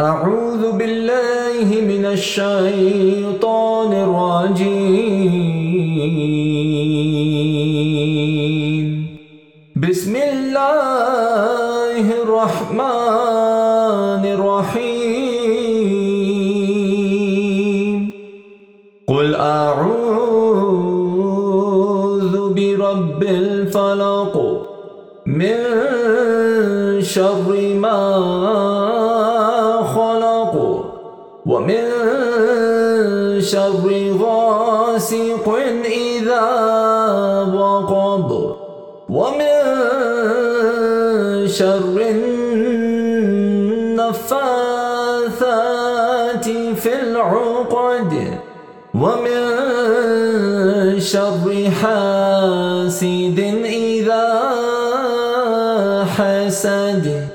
أعوذ بالله من الشيطان الرجيم. بسم الله الرحمن الرحيم. قل أعوذ برب الفلق من شر ما ومن شر غاسق إذا وقب ومن شر النفاثات في العقد ومن شر حاسد إذا حسد